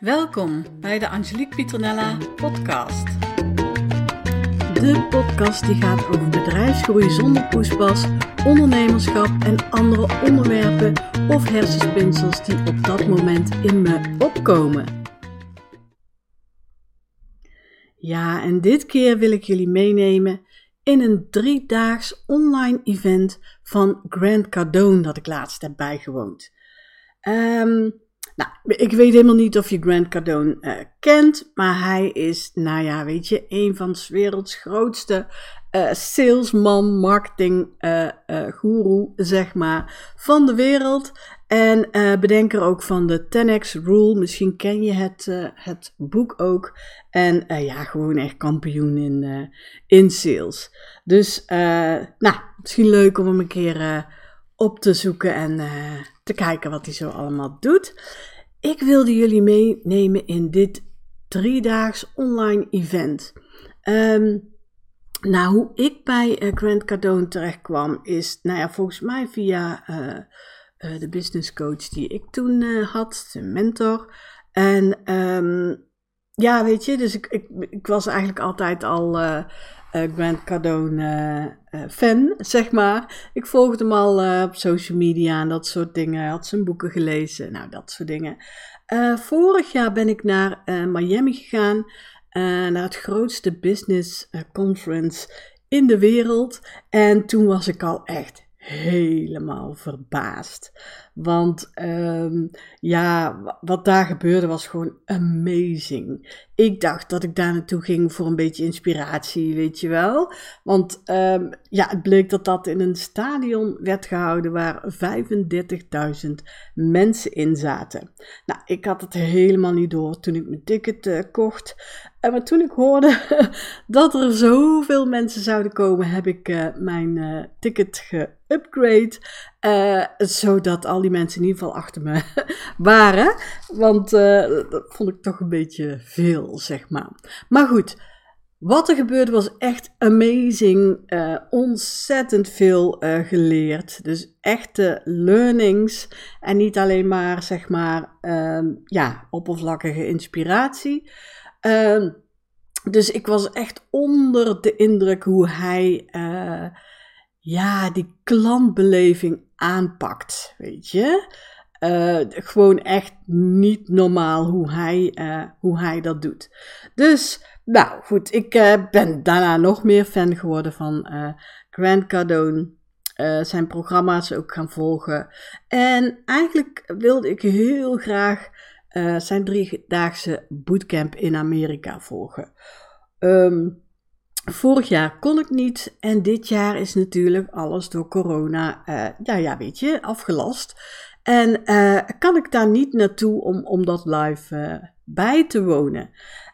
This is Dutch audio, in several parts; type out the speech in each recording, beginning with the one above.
Welkom bij de Angelique Pieternella podcast. De podcast die gaat over bedrijfsgroei zonder poespas, ondernemerschap en andere onderwerpen of hersenspinsels die op dat moment in me opkomen. Ja, en dit keer wil ik jullie meenemen in een driedaags online event van Grant Cardone dat ik laatst heb bijgewoond. Um, nou, ik weet helemaal niet of je Grant Cardone uh, kent, maar hij is, nou ja, weet je, een van de werelds grootste uh, salesman, marketing uh, guru, zeg maar, van de wereld. En bedenker ook van de 10x Rule. Misschien ken je het, het boek ook. En ja, gewoon echt kampioen in, in sales. Dus, nou, misschien leuk om hem een keer op te zoeken en te kijken wat hij zo allemaal doet. Ik wilde jullie meenemen in dit driedaags online event. Um, nou, hoe ik bij uh, Grant Cardone terecht kwam, is, nou ja, volgens mij via uh, uh, de business coach die ik toen had, de mentor. En um, ja, weet je, dus ik, ik, ik was eigenlijk altijd al Grant Cardone uh, fan, zeg maar. Ik volgde hem al op social media en dat soort dingen. Had zijn boeken gelezen, nou dat soort dingen. vorig jaar ben ik naar Miami gegaan, naar het grootste business conference in de wereld. En toen was ik al echt helemaal verbaasd. Want um, ja, wat daar gebeurde was gewoon amazing. Ik dacht dat ik daar naartoe ging voor een beetje inspiratie, weet je wel. Want um, ja, het bleek dat dat in een stadion werd gehouden waar 35.000 mensen in zaten. Nou, ik had het helemaal niet door toen ik mijn ticket uh, kocht. En maar toen ik hoorde dat er zoveel mensen zouden komen, heb ik uh, mijn ticket geupgrade. Uh, zodat al die mensen in ieder geval achter me waren. Want uh, dat vond ik toch een beetje veel, zeg maar. Maar goed, wat er gebeurde was echt amazing. Uh, ontzettend veel geleerd. Dus echte learnings. En niet alleen maar, zeg maar, ehm, ja, oppervlakkige inspiratie. Ehm, dus ik was echt onder de indruk hoe hij ja, die klantbeleving aanpakt, weet je. Uh, gewoon echt niet normaal hoe hij, uh, hoe hij dat doet. Dus, nou goed, ik uh, ben daarna nog meer fan geworden van Grant Cardone. zijn programma's ook gaan volgen. En eigenlijk wilde ik heel graag zijn driedaagse bootcamp in Amerika volgen. Um, Vorig jaar kon ik niet en dit jaar is natuurlijk alles door corona, uh, ja, ja, weet je, afgelast. En uh, kan ik daar niet naartoe om, om dat live uh, bij te wonen.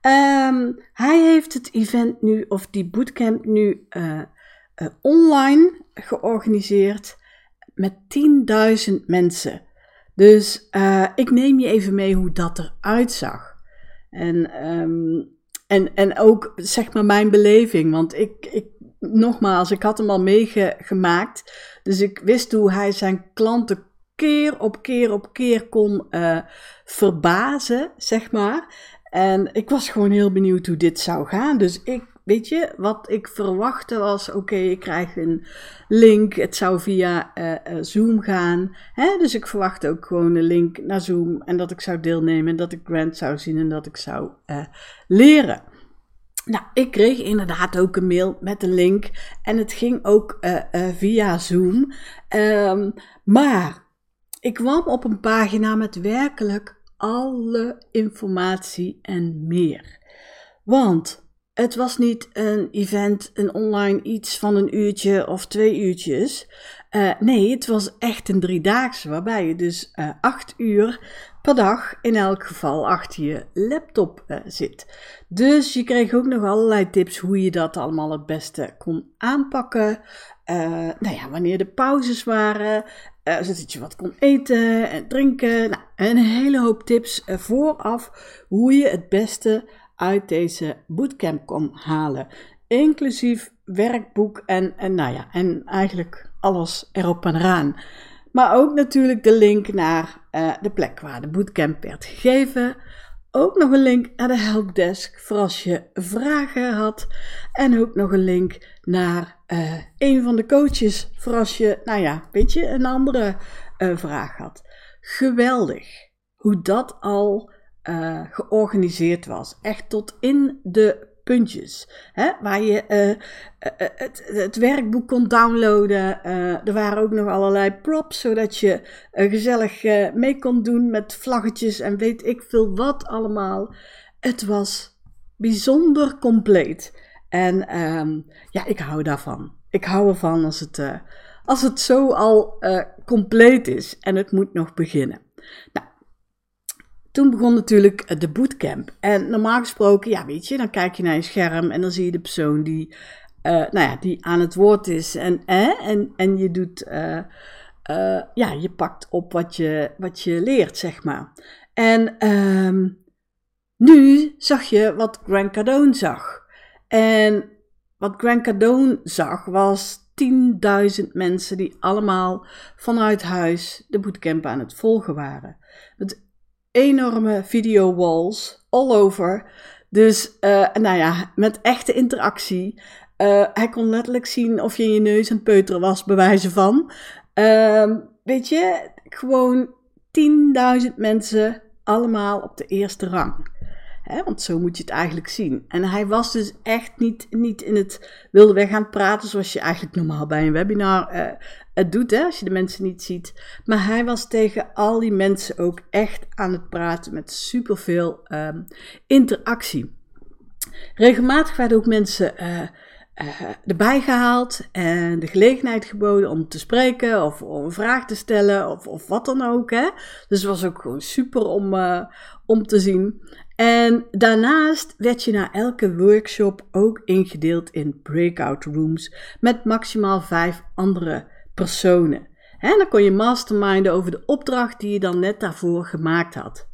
Um, hij heeft het event nu, of die bootcamp nu, online georganiseerd met 10.000 mensen. Dus ik neem je even mee hoe dat eruit zag. En um, en, en ook zeg maar mijn beleving. Want ik, ik, nogmaals, ik had hem al meegemaakt. Dus ik wist hoe hij zijn klanten keer op keer op keer kon uh, verbazen, zeg maar. En ik was gewoon heel benieuwd hoe dit zou gaan. Dus ik, weet je, wat ik verwachtte was: oké, ik krijg een link. Het zou via uh, uh, Zoom gaan. Hè? Dus ik verwachtte ook gewoon een link naar Zoom. En dat ik zou deelnemen. En dat ik Grant zou zien. En dat ik zou uh, leren. Nou, ik kreeg inderdaad ook een mail met een link. En het ging ook via Zoom. Um, maar ik kwam op een pagina met werkelijk alle informatie en meer. Want het was niet een event, een online iets van een uurtje of twee uurtjes. Uh, nee, het was echt een driedaagse, waarbij je dus uh, acht uur per dag in elk geval achter je laptop uh, zit. Dus je kreeg ook nog allerlei tips hoe je dat allemaal het beste kon aanpakken. nou ja, wanneer de pauzes waren, zodat je wat kon eten en drinken. Nou, een hele hoop tips vooraf hoe je het beste uit deze bootcamp kon halen. Inclusief werkboek en, en nou ja, en eigenlijk alles erop en eraan. Maar ook natuurlijk de link naar uh, de plek waar de bootcamp werd gegeven. ook nog een link naar de helpdesk voor als je vragen had. En ook nog een link naar uh, een van de coaches voor als je, nou ja, weet je, een andere uh, vraag had. Geweldig hoe dat al uh, georganiseerd was. Echt tot in de puntjes. Hè? Waar je uh, het, het, werkboek kon downloaden. Er waren ook nog allerlei props, zodat je gezellig mee kon doen met vlaggetjes en weet ik veel wat allemaal. Het was bijzonder compleet. En um, ja, ik hou daarvan. Ik hou ervan als het, als het zo al compleet is en het moet nog beginnen. Nou, toen begon natuurlijk de bootcamp. En normaal gesproken, ja, weet je, dan kijk je naar je scherm en dan zie je de persoon die, uh, nou ja, die aan het woord is. En, eh, en, en je doet, uh, ja, je pakt op wat je, wat je leert, zeg maar. En um, nu zag je wat Grant Cardone zag. En wat Grant Cardone zag was 10.000 mensen die allemaal vanuit huis de bootcamp aan het volgen waren. Met enorme video walls all over. Dus, uh, nou ja, met echte interactie. Uh, hij kon letterlijk zien of je in je neus een peuteren was, bewijzen van. Uh, weet je, gewoon 10.000 mensen allemaal op de eerste rang. Hè, want zo moet je het eigenlijk zien. En hij was dus echt niet, niet in het wilde weg gaan praten zoals je eigenlijk normaal bij een webinar uh, het doet, hè, als je de mensen niet ziet. Maar hij was tegen al die mensen ook echt aan het praten met superveel um, interactie. Regelmatig werden ook mensen uh, uh, erbij gehaald en de gelegenheid geboden om te spreken of om een vraag te stellen of, of wat dan ook. Hè? Dus het was ook gewoon super om, uh, om te zien. En daarnaast werd je na elke workshop ook ingedeeld in breakout rooms met maximaal vijf andere personen. En dan kon je masterminden over de opdracht die je dan net daarvoor gemaakt had.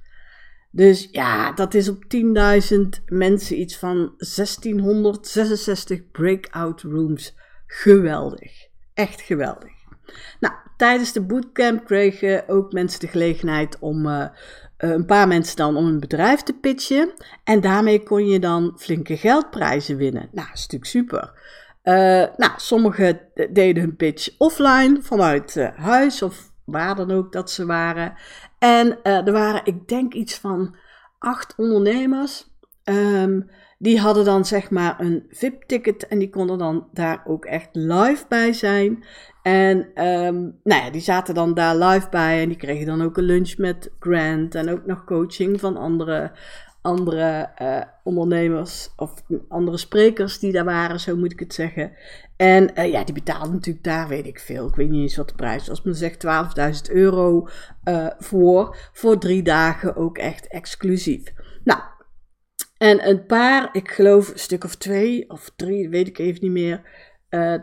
Dus ja, dat is op 10.000 mensen iets van 1666 breakout rooms. Geweldig. Echt geweldig. Nou, tijdens de bootcamp kregen ook mensen de gelegenheid om uh, een paar mensen dan om een bedrijf te pitchen. En daarmee kon je dan flinke geldprijzen winnen. Nou, natuurlijk super. Uh, nou, sommigen deden hun pitch offline vanuit uh, huis of waar dan ook dat ze waren. En uh, er waren, ik denk, iets van acht ondernemers. Um, die hadden dan zeg maar een VIP-ticket en die konden dan daar ook echt live bij zijn. En um, nou ja, die zaten dan daar live bij en die kregen dan ook een lunch met Grant en ook nog coaching van andere andere uh, ondernemers of andere sprekers die daar waren, zo moet ik het zeggen. En uh, ja, die betaalden natuurlijk daar, weet ik veel. Ik weet niet eens wat de prijs was. Men zegt 12.000 euro uh, voor, voor drie dagen ook echt exclusief. Nou, en een paar, ik geloof een stuk of twee of drie, weet ik even niet meer.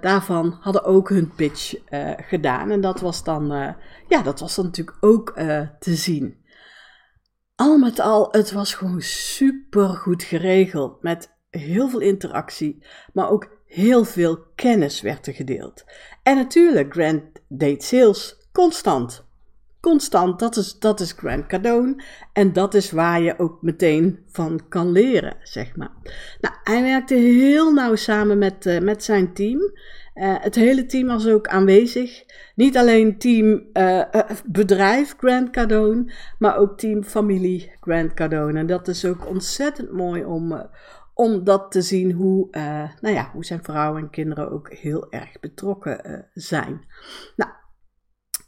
daarvan hadden ook hun pitch gedaan. En dat was dan, ja, dat was dan natuurlijk ook te zien al met al, het was gewoon super goed geregeld. Met heel veel interactie, maar ook heel veel kennis werd er gedeeld. En natuurlijk, Grant deed sales constant. Constant, dat is, dat is Grant Cardone. En dat is waar je ook meteen van kan leren, zeg maar. Nou, hij werkte heel nauw samen met, uh, met zijn team. Uh, het hele team was ook aanwezig. Niet alleen team uh, bedrijf Grant Cardone, maar ook team familie Grant Cardone. En dat is ook ontzettend mooi om, om dat te zien hoe, nou ja, hoe zijn vrouw en kinderen ook heel erg betrokken zijn. Nou,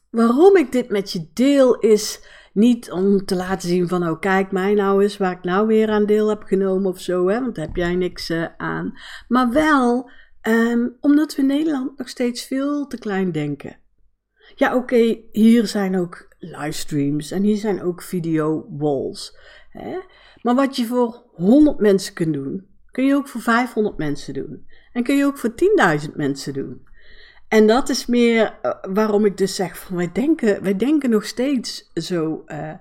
waarom ik dit met je deel is niet om te laten zien van, oh kijk mij nou eens waar ik nou weer aan deel heb genomen of zo, hè, want daar heb jij niks aan. Maar wel Um, omdat we in Nederland nog steeds veel te klein denken. Ja, oké, hier zijn ook livestreams en hier zijn ook video walls. Hè? Maar wat je voor 100 mensen kunt doen, kun je ook voor 500 mensen doen. En kun je ook voor 10.000 mensen doen. En dat is meer uh, waarom ik dus zeg van wij denken, wij denken nog steeds zo uh,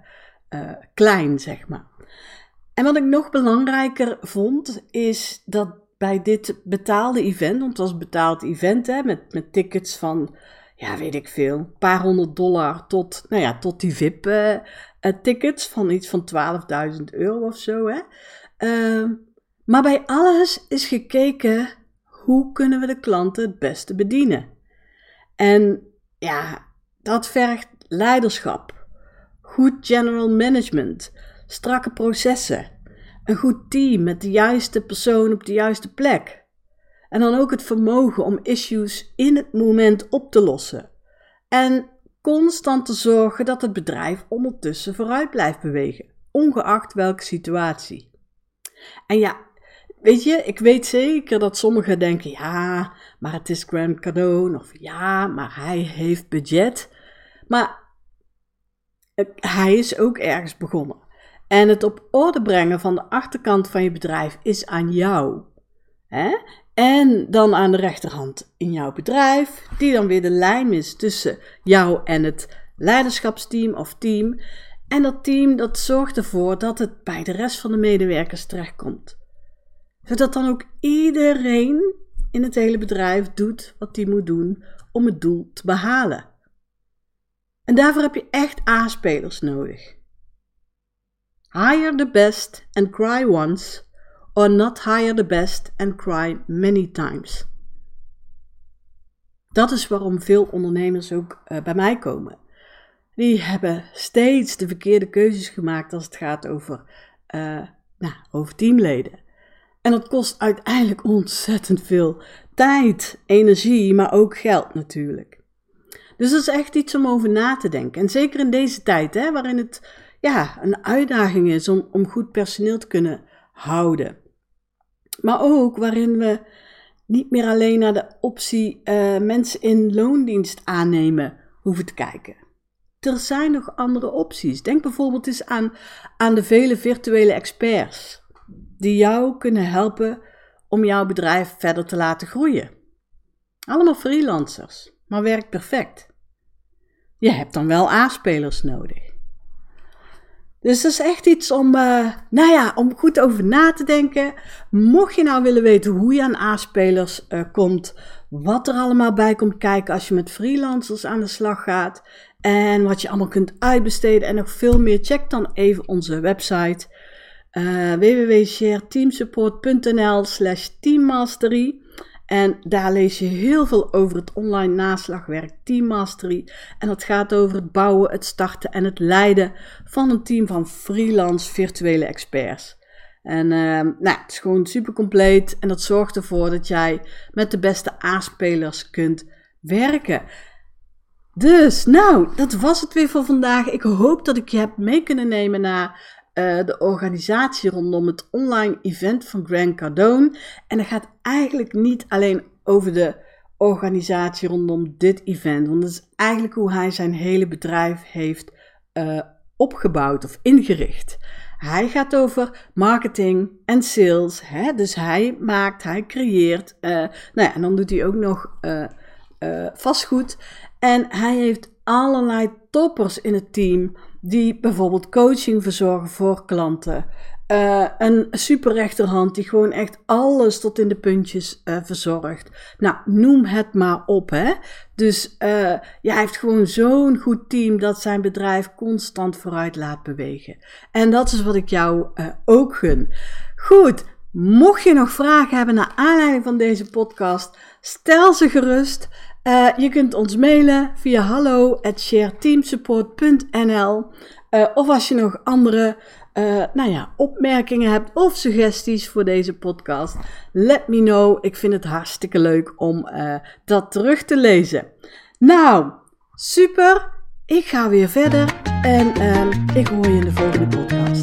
uh, klein, zeg maar. En wat ik nog belangrijker vond, is dat bij dit betaalde event, want het was een betaald event hè, met, met tickets van, ja weet ik veel, een paar honderd dollar tot, nou ja, tot die VIP uh, tickets van iets van 12.000 euro of zo. Hè? Ehm, maar bij alles is gekeken hoe kunnen we de klanten het beste bedienen. En ja, dat vergt leiderschap, goed general management, strakke processen, een goed team met de juiste persoon op de juiste plek. En dan ook het vermogen om issues in het moment op te lossen. En constant te zorgen dat het bedrijf ondertussen vooruit blijft bewegen, ongeacht welke situatie. En ja, weet je, ik weet zeker dat sommigen denken: ja, maar het is Grand Cadeau, of ja, maar hij heeft budget. Maar hij is ook ergens begonnen. En het op orde brengen van de achterkant van je bedrijf is aan jou. Hè? En dan aan de rechterhand in jouw bedrijf, die dan weer de lijm is tussen jou en het leiderschapsteam of team. En dat team dat zorgt ervoor dat het bij de rest van de medewerkers terechtkomt. Zodat dan ook iedereen in het hele bedrijf doet wat hij moet doen om het doel te behalen. En daarvoor heb je echt A-spelers nodig. Hire the best and cry once, or not hire the best and cry many times. Dat is waarom veel ondernemers ook uh, bij mij komen. Die hebben steeds de verkeerde keuzes gemaakt als het gaat over, uh, nou, over teamleden. En dat kost uiteindelijk ontzettend veel tijd, energie, maar ook geld natuurlijk. Dus dat is echt iets om over na te denken. En zeker in deze tijd, hè, waarin het ja, een uitdaging is om, om goed personeel te kunnen houden. Maar ook waarin we niet meer alleen naar de optie uh, mensen in loondienst aannemen hoeven te kijken. Er zijn nog andere opties. Denk bijvoorbeeld eens aan, aan de vele virtuele experts die jou kunnen helpen om jouw bedrijf verder te laten groeien. Allemaal freelancers, maar werkt perfect. Je hebt dan wel aanspelers nodig. Dus dat is echt iets om, uh, nou ja, om goed over na te denken. Mocht je nou willen weten hoe je aan A-spelers uh, komt, wat er allemaal bij komt kijken als je met freelancers aan de slag gaat en wat je allemaal kunt uitbesteden en nog veel meer, check dan even onze website uh, www.shareteamsupport.nl slash teammastery. En daar lees je heel veel over het online naslagwerk Team Mastery. En dat gaat over het bouwen, het starten en het leiden van een team van freelance virtuele experts. En uh, nou, het is gewoon super compleet en dat zorgt ervoor dat jij met de beste A-spelers kunt werken. Dus, nou, dat was het weer voor vandaag. Ik hoop dat ik je heb mee kunnen nemen naar uh, de organisatie rondom het online event van Grant Cardone. En dat gaat eigenlijk niet alleen over de organisatie rondom dit event, want dat is eigenlijk hoe hij zijn hele bedrijf heeft uh, opgebouwd of ingericht. Hij gaat over marketing en sales. Hè? Dus hij maakt, hij creëert. Uh, nou ja, en dan doet hij ook nog vastgoed. En hij heeft allerlei toppers in het team die bijvoorbeeld coaching verzorgen voor klanten. Uh, een superrechterhand die gewoon echt alles tot in de puntjes uh, verzorgt. Nou, noem het maar op, hè. Dus uh, ja, hij heeft gewoon zo'n goed team dat zijn bedrijf constant vooruit laat bewegen. En dat is wat ik jou ook gun. Goed, mocht je nog vragen hebben naar aanleiding van deze podcast, stel ze gerust. Uh, je kunt ons mailen via hallo shareteamsupport.nl uh, of als je nog andere uh, nou ja, opmerkingen hebt of suggesties voor deze podcast, let me know. Ik vind het hartstikke leuk om dat terug te lezen. Nou, super. Ik ga weer verder en ik hoor je in de volgende podcast.